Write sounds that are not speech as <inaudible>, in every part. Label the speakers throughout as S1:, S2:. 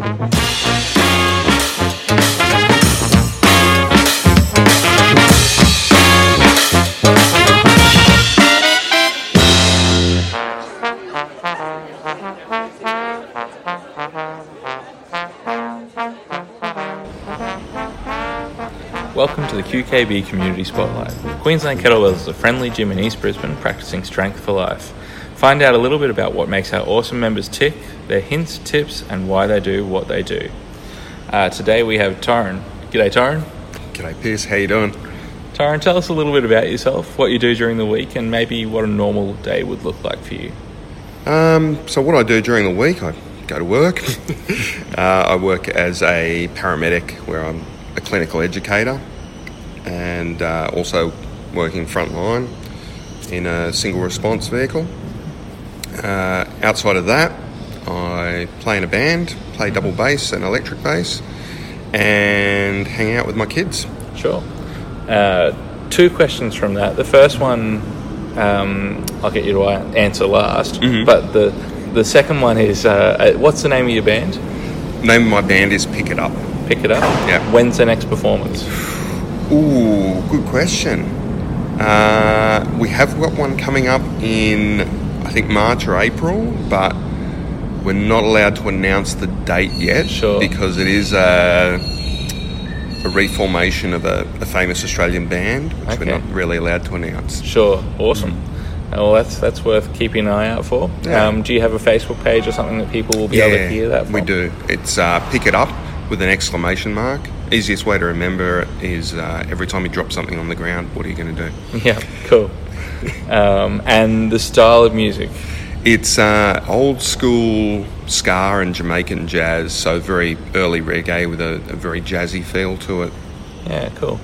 S1: Welcome to the QKB Community Spotlight. Queensland Kettlebells is a friendly gym in East Brisbane practicing strength for life. Find out a little bit about what makes our awesome members tick, their hints, tips, and why they do what they do. Uh, today we have Tyron. G'day, Tyron.
S2: G'day, Pierce. How you doing?
S1: Tyron, tell us a little bit about yourself, what you do during the week, and maybe what a normal day would look like for you.
S2: Um, so what I do during the week, I go to work. <laughs> uh, I work as a paramedic, where I'm a clinical educator, and uh, also working frontline in a single response vehicle. Uh, outside of that, I play in a band, play double bass and electric bass, and hang out with my kids.
S1: Sure. Uh, two questions from that. The first one, um, I'll get you to answer last,
S2: Mhm.
S1: but the the second one is, uh, uh, what's the name of your band?
S2: Name of my band is Pick It Up.
S1: Pick it up.
S2: Yeah.
S1: When's the next performance? <sighs>
S2: Ooh, good question. Uh, we have got one coming up in, I think, March or April, but we're not allowed to announce the date yet
S1: Sure.
S2: because it is a, a reformation of a, a famous Australian band, which
S1: Okay.
S2: we're not really allowed to announce.
S1: Sure. Awesome. Uh, Well, that's that's worth keeping an eye out for.
S2: Mm. Yeah.
S1: Um, do you have a Facebook page or something that people will be able to hear that from?
S2: we do. It's uh, Pick It Up with an exclamation mark. Easiest way to remember it is uh, every time you drop something on the ground, what are you going to do? <laughs>
S1: Yeah. Cool. <laughs> um, and the style of music.
S2: It's uh, old school ska and Jamaican jazz, so very early reggae with a, a very jazzy feel to it.
S1: Yeah. Cool.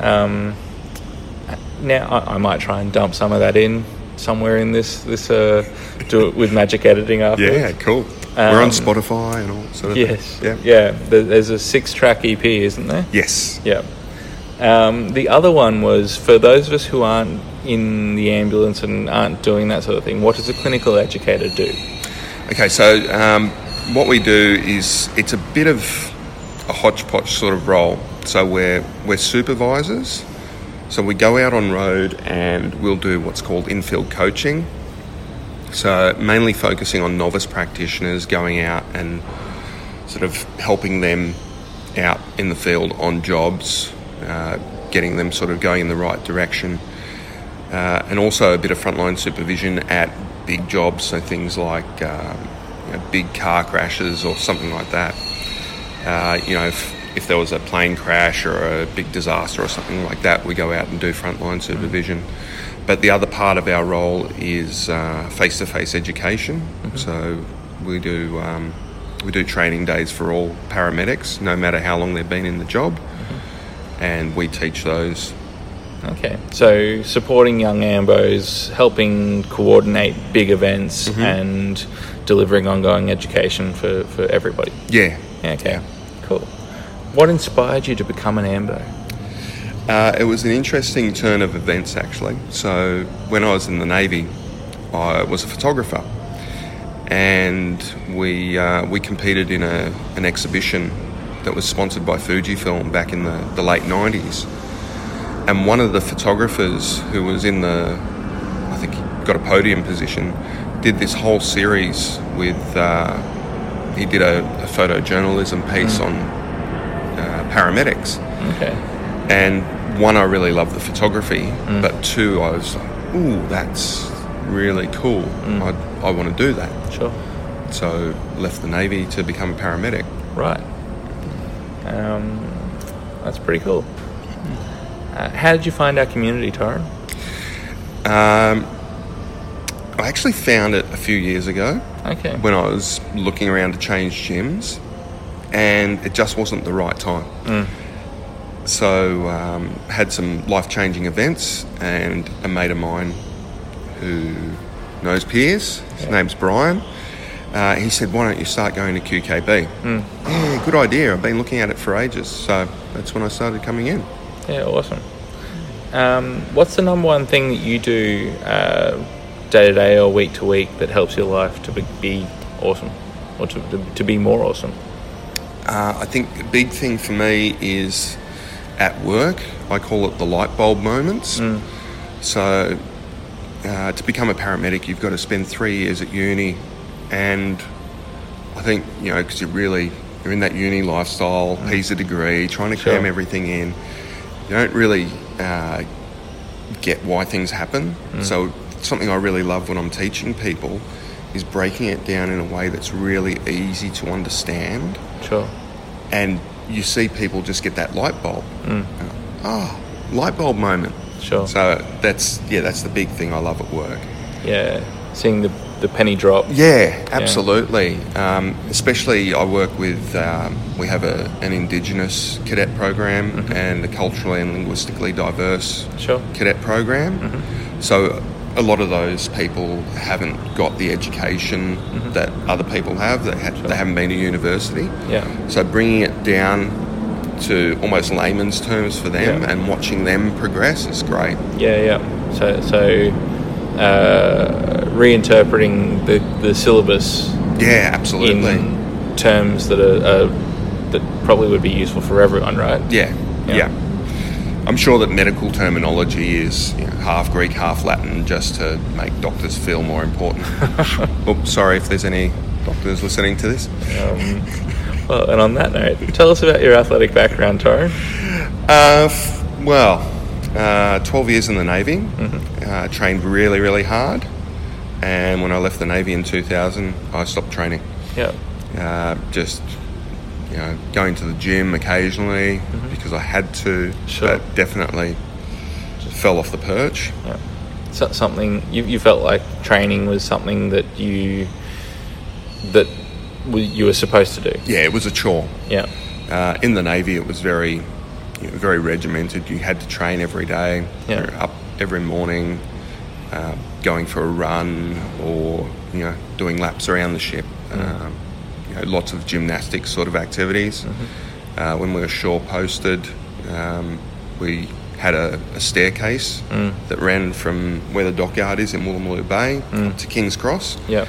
S1: Um, now I, I might try and dump some of that in somewhere in this this uh, do it with magic editing <laughs> afterwards.
S2: Yeah, cool. We're
S1: Um,
S2: on Spotify and all sort of
S1: Yes.
S2: things. Yeah.
S1: Yeah. There's a six track EP, isn't there?
S2: Yes.
S1: Yeah. Um, the other one was for those of us who aren't in the ambulance and aren't doing that sort of thing. What does a clinical educator do?
S2: Okay, so um, what we do is it's a bit of a hodgepodge sort of role. So we're we're supervisors. So we go out on road and we'll do what's called infield coaching. So mainly focusing on novice practitioners going out and sort of helping them out in the field on jobs, uh, getting them sort of going in the right direction, uh, and also a bit of frontline supervision at big jobs, so things like um, you know, big car crashes or something like that. Uh, you know, if, if there was a plane crash or a big disaster or something like that, we go out and do frontline supervision. But the other part of our role is face to face education. So we do um, we do training days for all paramedics, no matter how long they've been in the job, and we teach those.
S1: Okay, so supporting young ambos, helping coordinate big events, and delivering ongoing education for, for everybody.
S2: Yeah,
S1: Yeah, okay, cool. What inspired you to become an ambo?
S2: Uh, it was an interesting turn of events, actually. So, when I was in the Navy, I was a photographer, and we uh, we competed in a, an exhibition that was sponsored by Fujifilm back in the, the late '90s. And one of the photographers who was in the, I think he got a podium position, did this whole series with. Uh, he did a, a photojournalism piece on uh, paramedics.
S1: Okay,
S2: And one, I really love the photography, but two, I was like, ooh, that's really cool. I, I want to do that.
S1: sure.
S2: So left the Navy to become a paramedic.
S1: Right. Um, that's pretty cool. How did you find our community, Torrin?
S2: Um, I actually found it a few years ago
S1: Okay.
S2: when I was looking around to change gyms, and it just wasn't the right time. So um, had some life changing events, and a mate of mine who knows Piers, his name's Brian. Uh, he said, "Why don't you start going to QKB?" Yeah, good idea. I've been looking at it for ages, so that's when I started coming in.
S1: Yeah, awesome. Um, what's the number one thing that you do day to day or week to week that helps your life to be, be awesome or to, to, to be more awesome?
S2: Uh, I think the big thing for me is at work. I call it the light bulb moments. So, uh, to become a paramedic, you've got to spend three years at uni, and I think you know because you're really you're in that uni lifestyle, piece a degree, trying to cram
S1: Sure.
S2: everything in. You don't really uh, get why things happen. Mm. So, something I really love when I'm teaching people is breaking it down in a way that's really easy to understand
S1: Sure.
S2: and you see people just get that light bulb. Mm. Uh, oh, light bulb moment.
S1: Sure.
S2: So that's yeah, that's the big thing I love at work.
S1: Yeah. Seeing the the penny drop.
S2: Yeah, absolutely. Um, especially, I work with. Um, we have a, an Indigenous cadet program and a culturally and linguistically diverse
S1: Sure.
S2: cadet program. So a lot of those people haven't got the education that other people have. They, ha- they haven't been to university.
S1: Yeah.
S2: So bringing it down to almost layman's terms for them
S1: Yeah.
S2: and watching them progress is great.
S1: Yeah, yeah. So, so uh, reinterpreting the, the syllabus
S2: Yeah, absolutely.
S1: in terms that are, are that probably would be useful for everyone, right?
S2: Yeah,
S1: Yeah.
S2: yeah. I'm sure that medical terminology is you know, half Greek, half Latin, just to make doctors feel more important. <laughs> Oops, sorry if there's any doctors listening to this.
S1: Um, well, and on that note, tell us about your athletic background, Taro.
S2: Uh, f- well, uh, 12 years in the Navy, uh, trained really, really hard. And when I left the Navy in 2000, I stopped training.
S1: Yeah.
S2: Uh, just, you know, going to the gym occasionally because I had to,
S1: Sure.
S2: but definitely fell off the perch.
S1: yeah. So, something you, you felt like training was something that you that you were supposed to do.
S2: Yeah, it was a chore.
S1: Yeah.
S2: Uh, in the Navy, it was very, you know, very regimented. You had to train every day.
S1: Yeah.
S2: Up every morning, uh, going for a run or you know doing laps around the ship. Um, you know, lots of gymnastics sort of activities. Uh, when we were shore posted, um, we had a, a staircase that ran from where the dockyard is in Woolloomooloo Bay up to King's Cross
S1: Yeah.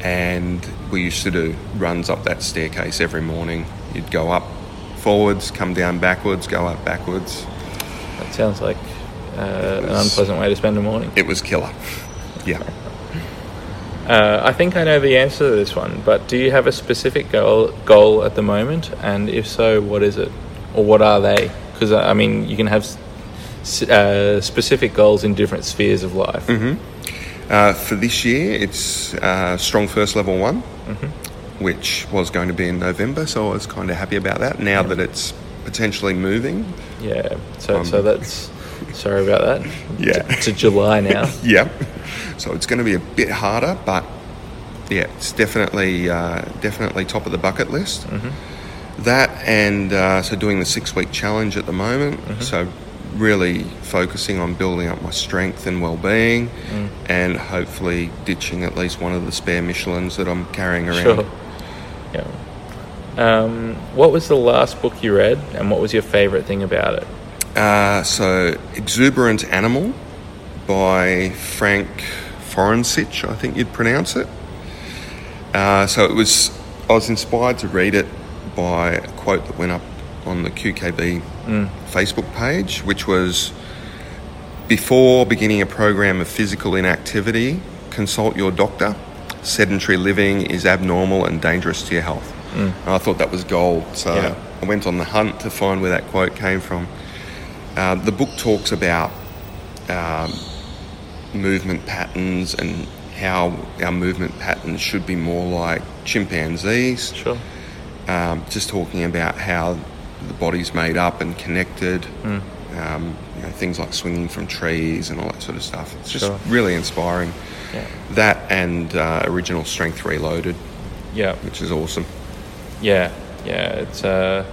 S2: and we used to do runs up that staircase every morning. You'd go up forwards, come down backwards, go up backwards.
S1: That sounds like uh, an unpleasant way to spend a morning.
S2: It was killer. Yeah.
S1: Uh, I think I know the answer to this one, but do you have a specific goal goal at the moment? And if so, what is it, or what are they? Because I mean, you can have uh, specific goals in different spheres of life.
S2: Uh, for this year, it's uh, Strong First Level one which was going to be in November, so I was kind of happy about that. Now that it's potentially moving,
S1: Yeah. So
S2: Um,
S1: so that's sorry about that.
S2: Yeah.
S1: To, to July now. <laughs>
S2: yeah. So it's going to be a bit harder, but yeah, it's definitely uh, definitely top of the bucket list. That and uh, so doing the six week challenge at the moment. So really focusing on building up my strength and well being, and hopefully ditching at least one of the spare Michelin's that I'm carrying around.
S1: Sure. Yeah. Um, what was the last book you read, and what was your favourite thing about it?
S2: Uh, so, Exuberant Animal by Frank Forencich, I think you'd pronounce it. Uh, so it was, I was inspired to read it by a quote that went up on the QKB Facebook page, which was before beginning a program of physical inactivity, consult your doctor. Sedentary living is abnormal and dangerous to your health. And I thought that was gold. So
S1: Yeah.
S2: I went on the hunt to find where that quote came from. Uh, the book talks about um, movement patterns and how our movement patterns should be more like chimpanzees.
S1: Sure.
S2: Um, just talking about how the body's made up and connected.
S1: Hmm.
S2: Um, you know, things like swinging from trees and all that sort of stuff. It's just
S1: Sure.
S2: really inspiring.
S1: Yeah.
S2: That and uh, original Strength Reloaded,
S1: Yeah.
S2: which is awesome.
S1: Yeah, yeah. It's uh,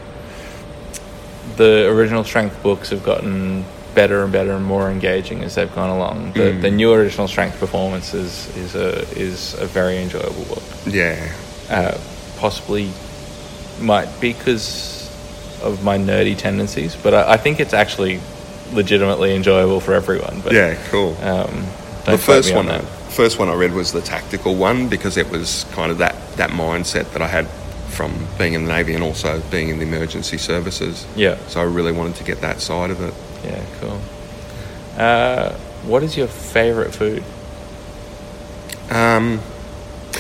S1: the original strength books have gotten better and better and more engaging as they've gone along. The, the new original strength performance is is a is a very enjoyable book.
S2: Yeah,
S1: Uh, possibly might be because of my nerdy tendencies, but I, I think it's actually legitimately enjoyable for everyone. But
S2: yeah, cool.
S1: um,
S2: the first
S1: on
S2: one,
S1: that.
S2: first one I read was the tactical one because it was kind of that that mindset that I had from being in the Navy and also being in the emergency services.
S1: Yeah.
S2: So I really wanted to get that side of it.
S1: Yeah, cool. Uh, what is your favorite food?
S2: Um,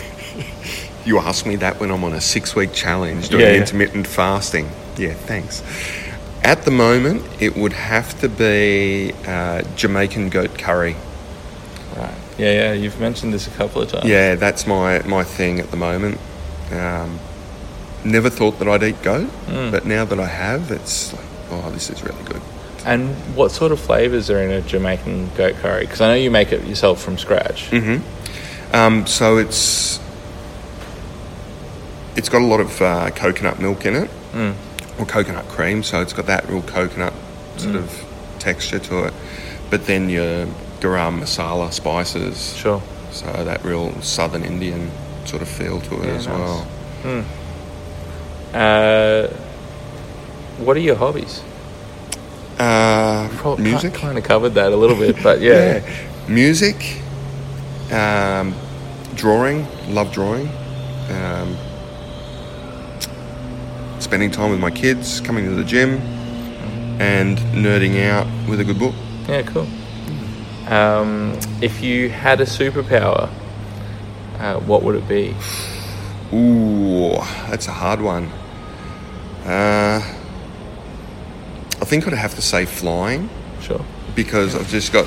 S2: <laughs> you asked me that when I'm on a six week challenge doing
S1: Yeah, yeah.
S2: intermittent fasting. Yeah, thanks. At the moment, it would have to be uh, Jamaican goat curry.
S1: Right. Yeah, yeah. You've mentioned this a couple of times.
S2: Yeah, that's my, my thing at the moment. Um, never thought that I'd eat goat,
S1: Mm.
S2: but now that I have, it's like, oh, this is really good.
S1: And what sort of flavors are in a Jamaican goat curry? Because I know you make it yourself from scratch.
S2: Mm-hmm. Um, so it's it's got a lot of uh, coconut milk in it,
S1: Mm.
S2: or coconut cream. So it's got that real coconut sort
S1: Mm.
S2: of texture to it. But then your garam masala spices,
S1: Sure.
S2: so that real southern Indian sort of feel to it
S1: Yeah,
S2: as
S1: nice.
S2: well.
S1: Mm. Uh, what are your hobbies?
S2: Uh,
S1: Probably
S2: music,
S1: Kind of covered that a little bit, but <laughs> yeah.
S2: music, um, drawing. Love drawing. Um, spending time with my kids, coming to the gym, and nerding out with a good book.
S1: Yeah, cool. Um, if you had a superpower, uh, what would it be?
S2: Ooh, that's a hard one. Uh, I think I'd have to say flying
S1: Sure.
S2: because I've just got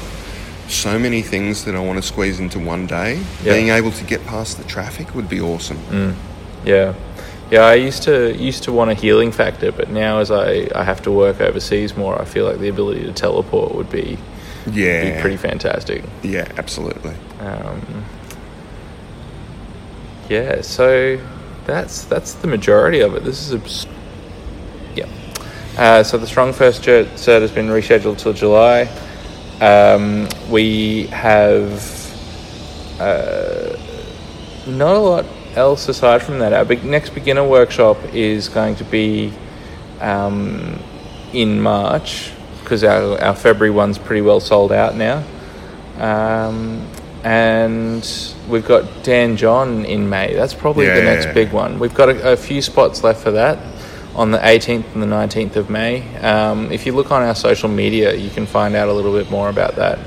S2: so many things that I want to squeeze into one day.
S1: Yeah.
S2: Being able to get past the traffic would be awesome.
S1: Mm. Yeah, yeah. I used to used to want a healing factor, but now as I, I have to work overseas more, I feel like the ability to teleport would be
S2: Yeah,
S1: be pretty fantastic.
S2: yeah, absolutely.
S1: Um, yeah, so that's that's the majority of it. This is a yeah. Uh, so the strong first cert, cert has been rescheduled till July. Um, we have uh, not a lot else aside from that. Our big, next beginner workshop is going to be um, in March because our, our February one's pretty well sold out now. Um, and we've got Dan John in May. That's probably the next
S2: Yeah.
S1: big one. We've got a, a few spots left for that on the 18th and the 19th of May. Um, if you look on our social media, you can find out a little bit more about that.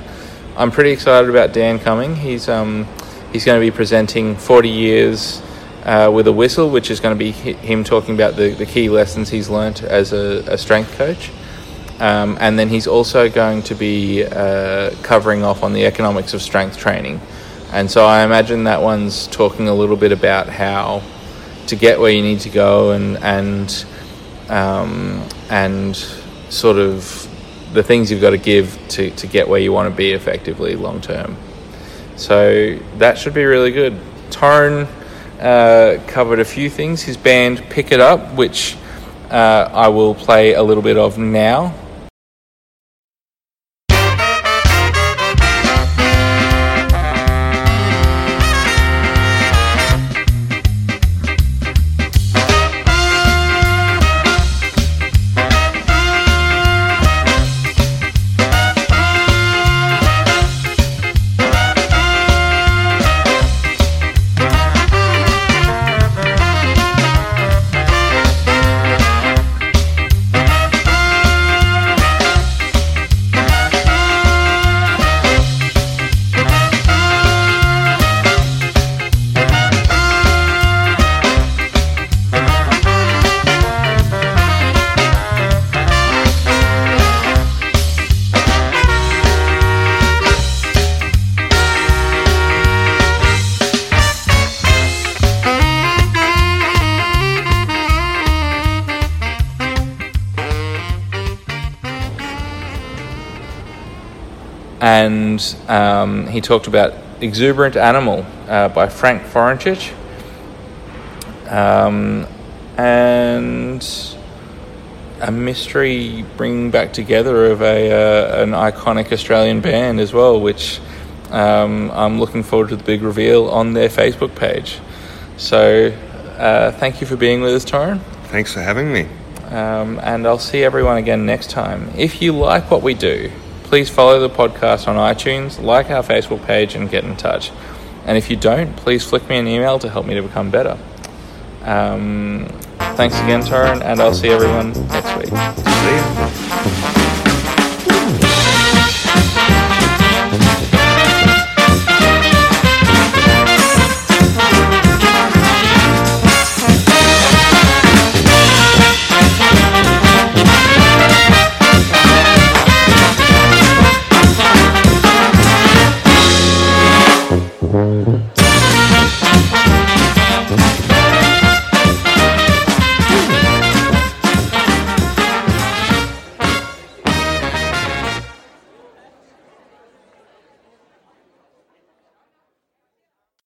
S1: I'm pretty excited about Dan coming. He's um, he's going to be presenting 40 years uh, with a whistle, which is going to be him talking about the, the key lessons he's learnt as a, a strength coach. Um, and then he's also going to be uh, covering off on the economics of strength training. And so I imagine that one's talking a little bit about how to get where you need to go and and um, and sort of the things you've got to give to, to get where you want to be effectively long term. So that should be really good. Torrin uh, covered a few things. His band Pick It Up, which uh, I will play a little bit of now. And um, he talked about Exuberant Animal uh, by Frank Forencich. Um, and a mystery bringing back together of a uh, an iconic Australian band as well, which um, I'm looking forward to the big reveal on their Facebook page. So, uh, thank you for being with us, Torrin.
S2: Thanks for having me.
S1: Um, and I'll see everyone again next time. If you like what we do, please follow the podcast on iTunes, like our Facebook page, and get in touch. And if you don't, please flick me an email to help me to become better. Um, thanks again, Torrin, and I'll see everyone next week.
S2: See ya.